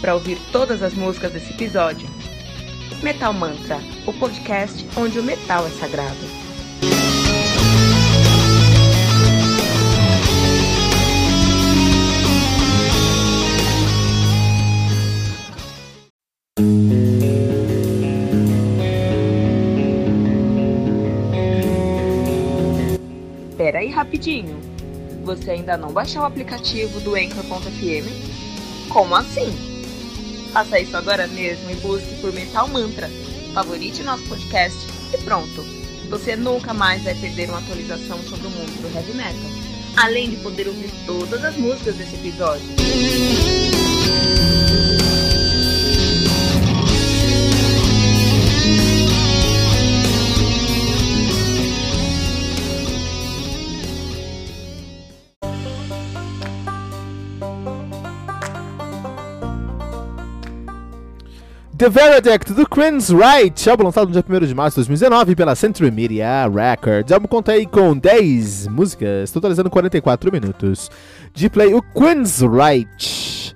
para ouvir todas as músicas desse episódio. Metal Mantra, o podcast onde o metal é sagrado. Pera aí rapidinho. Você ainda não baixou o aplicativo do Anchor.fm? Como assim? Faça isso agora mesmo e busque por Metal Mantra. Favorite nosso podcast e pronto. Você nunca mais vai perder uma atualização sobre o mundo do heavy metal. Além de poder ouvir todas as músicas desse episódio. The Verdict do Queen's Right, álbum lançado no dia 1 de março de 2019 pela Century Media Records. O álbum conta aí com 10 músicas, totalizando 44 minutos. De play, o Queen's Right,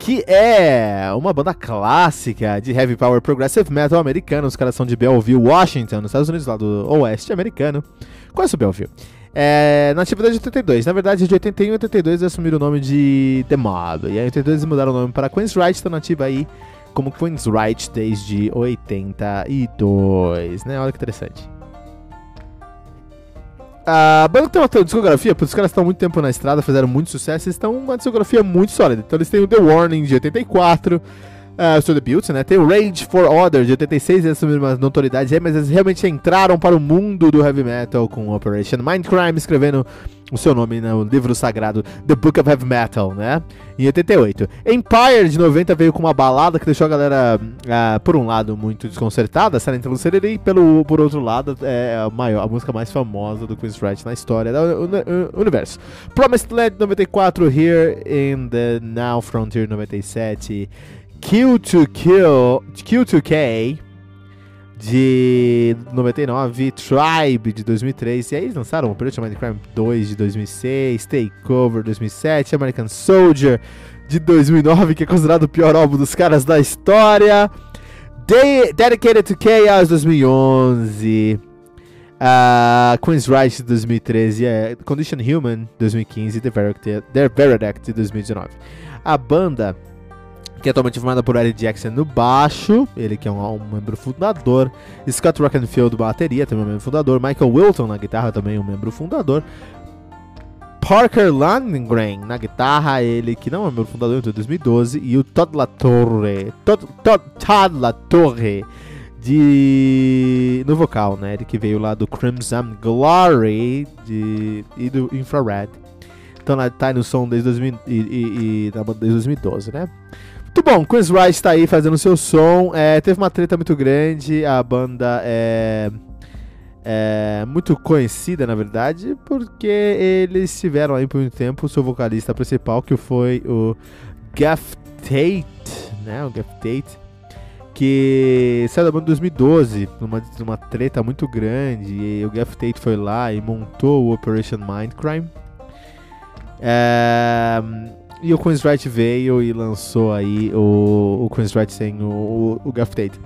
que é uma banda clássica de heavy power progressive metal americano. Os caras são de Belleville, Washington, nos Estados Unidos, lá do oeste americano. Conhece o Belleville? É, na atividade de 82. Na verdade, de 81 e 82 eles assumiram o nome de The Mob. E aí, em 82 eles mudaram o nome para Queen's Right, estão nativa aí como Queen's Right desde 82, né? Olha que interessante. A banda tem uma discografia, porque os caras estão muito tempo na estrada, fizeram muito sucesso, eles estão uma discografia muito sólida. Então eles têm o The Warning de 84, uh, o seu debut, né? Tem o Rage for Order de 86, eles assumiram uma notoriedade aí, mas eles realmente entraram para o mundo do heavy metal com Operation Mindcrime, escrevendo o seu nome no livro sagrado The Book of Heavy Metal, né? Em 88. Empire de 90 veio com uma balada que deixou a galera, uh, por um lado, muito desconcertada, Silent Lucidity, e pelo, por outro lado, é a, maior, a música mais famosa do Queen's Right na história do universo. Promised Land 94, Here in the Now Frontier 97. Kill to Kill, Kill to K de 99, Tribe de 2003, e aí eles lançaram Operation Mindcrime 2 de 2006, Takeover 2007, American Soldier de 2009, que é considerado o pior álbum dos caras da história, De Dedicated to Chaos 2011, uh, Queen's Right de 2013, yeah, Condition Human 2015, The Verdict, The Verdict de 2019. A banda que é atualmente formada por Eric Jackson no baixo, ele que é um, um membro fundador, Scott Rockenfield bateria, também um membro fundador, Michael Wilton na guitarra, também um membro fundador, Parker Landgren na guitarra, ele que não é membro fundador em 2012, e o Todd LaTorre, Todd, Todd, Todd LaTorre de no vocal, né? Ele que veio lá do Crimson Glory de, e do Infrared. Então tá no som desde, 2000, e, e, e, desde 2012, né? Muito bom, Queen's Rice tá aí fazendo seu som. É, teve uma treta muito grande. A banda é, é muito conhecida, na verdade, porque eles tiveram aí por muito tempo o seu vocalista principal, que foi o Gaff Tate, né? O Gaff Tate, que saiu da banda em 2012, numa, numa treta muito grande. E o Gaff Tate foi lá e montou o Operation Mindcrime. É, e o Queen's Right veio e lançou aí o, o Queen's Right sem o, o, o Gaff Tate.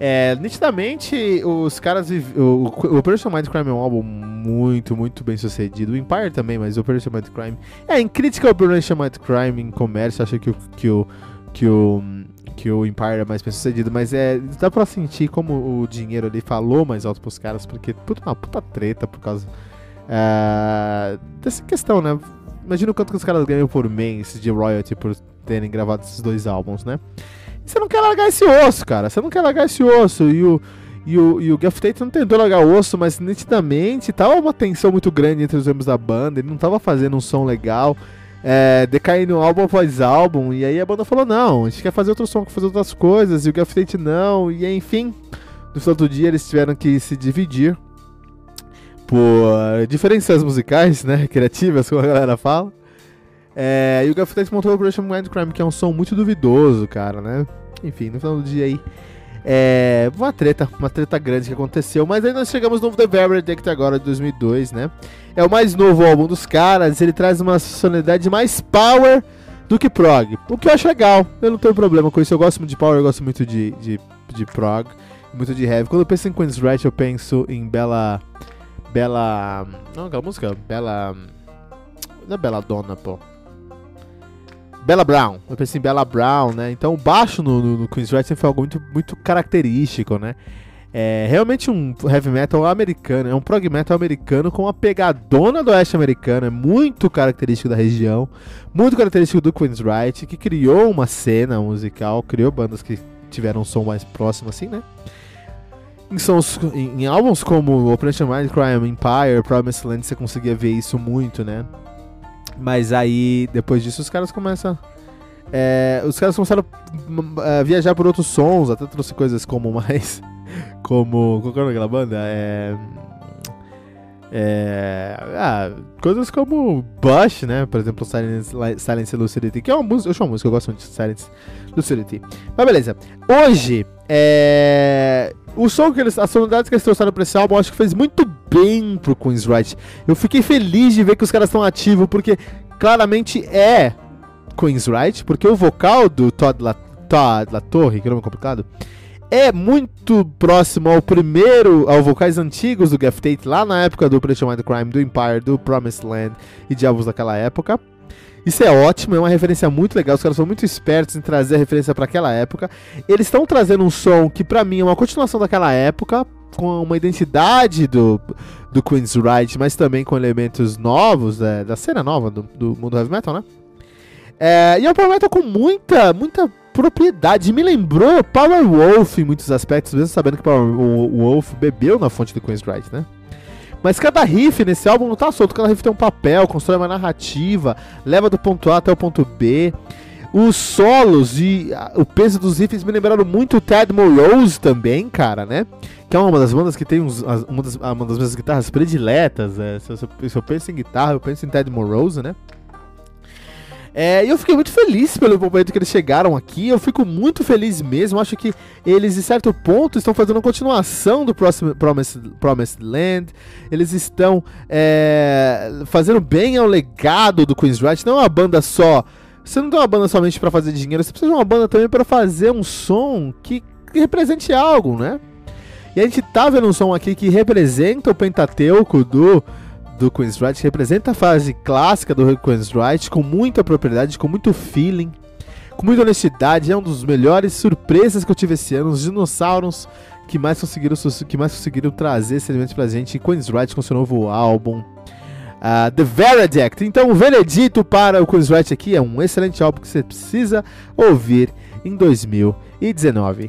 É, nitidamente, os caras. O, o Operation Mindcrime é um álbum muito, muito bem sucedido. O Empire também, mas o Operation Mindcrime. É, em crítica ao Operation Mindcrime em comércio, acho que o, que o, que o, que o Empire é mais bem sucedido. Mas é, dá pra sentir como o dinheiro ali falou mais alto pros caras, porque puta, uma puta treta por causa é, dessa questão, né? Imagina o quanto que os caras ganham por mês de royalty por terem gravado esses dois álbuns, né? Você não quer largar esse osso, cara. Você não quer largar esse osso. E o, e o, e o Geoff Tate não tentou largar o osso, mas nitidamente tava uma tensão muito grande entre os membros da banda. Ele não tava fazendo um som legal. é, decaindo álbum após álbum. E aí a banda falou: não, a gente quer fazer outro som, quer fazer outras coisas. E o Gaff Tate não. E enfim, no final do dia eles tiveram que se dividir por diferenças musicais, né? Criativas, como a galera fala. É, e o Gaff Tate montou o Operation Mind Crime, que é um som muito duvidoso, cara, né? Enfim, no final do dia aí. É uma treta, uma treta grande que aconteceu, mas aí nós chegamos no The Verdict agora de 2002, né? É o mais novo álbum dos caras, ele traz uma sonoridade mais power do que prog, o que eu acho legal, eu não tenho problema com isso, eu gosto muito de power, eu gosto muito de, de, de prog, muito de heavy. Quando eu penso em Queen's Right, eu penso em Bela... Bela... Não, aquela música? Bela... Não é Bela Donna, pô. Bella Brown. Eu pensei em Bella Brown, né? Então o baixo no, no, no Queen's Right foi algo muito, muito característico, né? É realmente um heavy metal americano, é um prog metal americano com uma pegadona do oeste americano, é muito característico da região, muito característico do Queen's Right, que criou uma cena musical, criou bandas que tiveram um som mais próximo assim, né? Em, sons, em, em álbuns como Operation Mindcrime, Empire, Promised Land, você conseguia ver isso muito, né? Mas aí, depois disso, os caras começam. É, os caras começaram a é, viajar por outros sons, até trouxe coisas como mais. Como. Qual que é aquela banda? É. É, ah, coisas como Bush, né? Por exemplo, Silence, Silence Lucidity, que é uma música, eu chamo uma música, eu gosto muito de Silence Lucidity. Mas beleza. Hoje, é, o som que eles, as sonoridades que eles trouxeram pra esse álbum, eu acho que fez muito bem pro Queen's Right. Eu fiquei feliz de ver que os caras estão ativos, porque claramente é Queen's Right, porque o vocal do Todd La, Todd La Torre, que nome complicado, é muito próximo ao primeiro, ao vocais antigos do Gaff Tate, lá na época do Operation Mind Crime, do Empire, do Promised Land e Diabos daquela época. Isso é ótimo, é uma referência muito legal. Os caras são muito espertos em trazer a referência para aquela época. Eles estão trazendo um som que para mim é uma continuação daquela época, com uma identidade do, do Queen's Ride, mas também com elementos novos é, da cena nova do, do mundo heavy metal, né? É, e é um power metal com muita, muita propriedade. Me lembrou Power Wolf em muitos aspectos, mesmo sabendo que Power Wolf bebeu na fonte do Queen's Ride, né? Mas cada riff nesse álbum não tá solto, cada riff tem um papel, constrói uma narrativa, leva do ponto A até o ponto B. Os solos e o peso dos riffs me lembraram muito o Ted Morose também, cara, né? Que é uma das bandas que tem uns, uma, das, uma das minhas guitarras prediletas. É, se, eu, se eu penso em guitarra, eu penso em Ted Morose, né? É, e eu fiquei muito feliz pelo momento que eles chegaram aqui. Eu fico muito feliz mesmo. Acho que eles, em certo ponto, estão fazendo uma continuação do próximo Promised, Promised Land. Eles estão é, fazendo bem ao legado do Queen's Right. Não é uma banda só. Você não tem uma banda somente para fazer dinheiro, você precisa de uma banda também para fazer um som que, que represente algo, né? E a gente tá vendo um som aqui que representa o Pentateuco do do Queen's representa a fase clássica do Queen's Right com muita propriedade, com muito feeling, com muita honestidade. É um dos melhores surpresas que eu tive esse ano. Os dinossauros que mais conseguiram, que mais conseguiram trazer esse elemento pra gente em Queen's com seu novo álbum. Uh, The Verdict. Então, o veredito para o Queen's Right aqui é um excelente álbum que você precisa ouvir em 2019.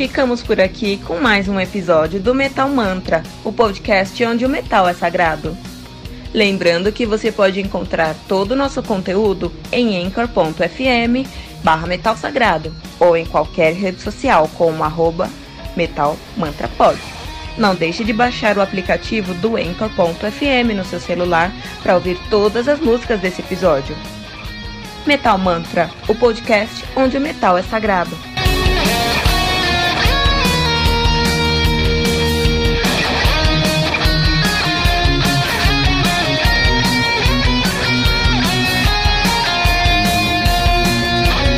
Ficamos por aqui com mais um episódio do Metal Mantra, o podcast onde o metal é sagrado. Lembrando que você pode encontrar todo o nosso conteúdo em anchor.fm barra Metal Sagrado ou em qualquer rede social como arroba Metal Mantra Pod. Não deixe de baixar o aplicativo do Anchor.fm no seu celular para ouvir todas as músicas desse episódio. Metal Mantra, o podcast onde o metal é sagrado.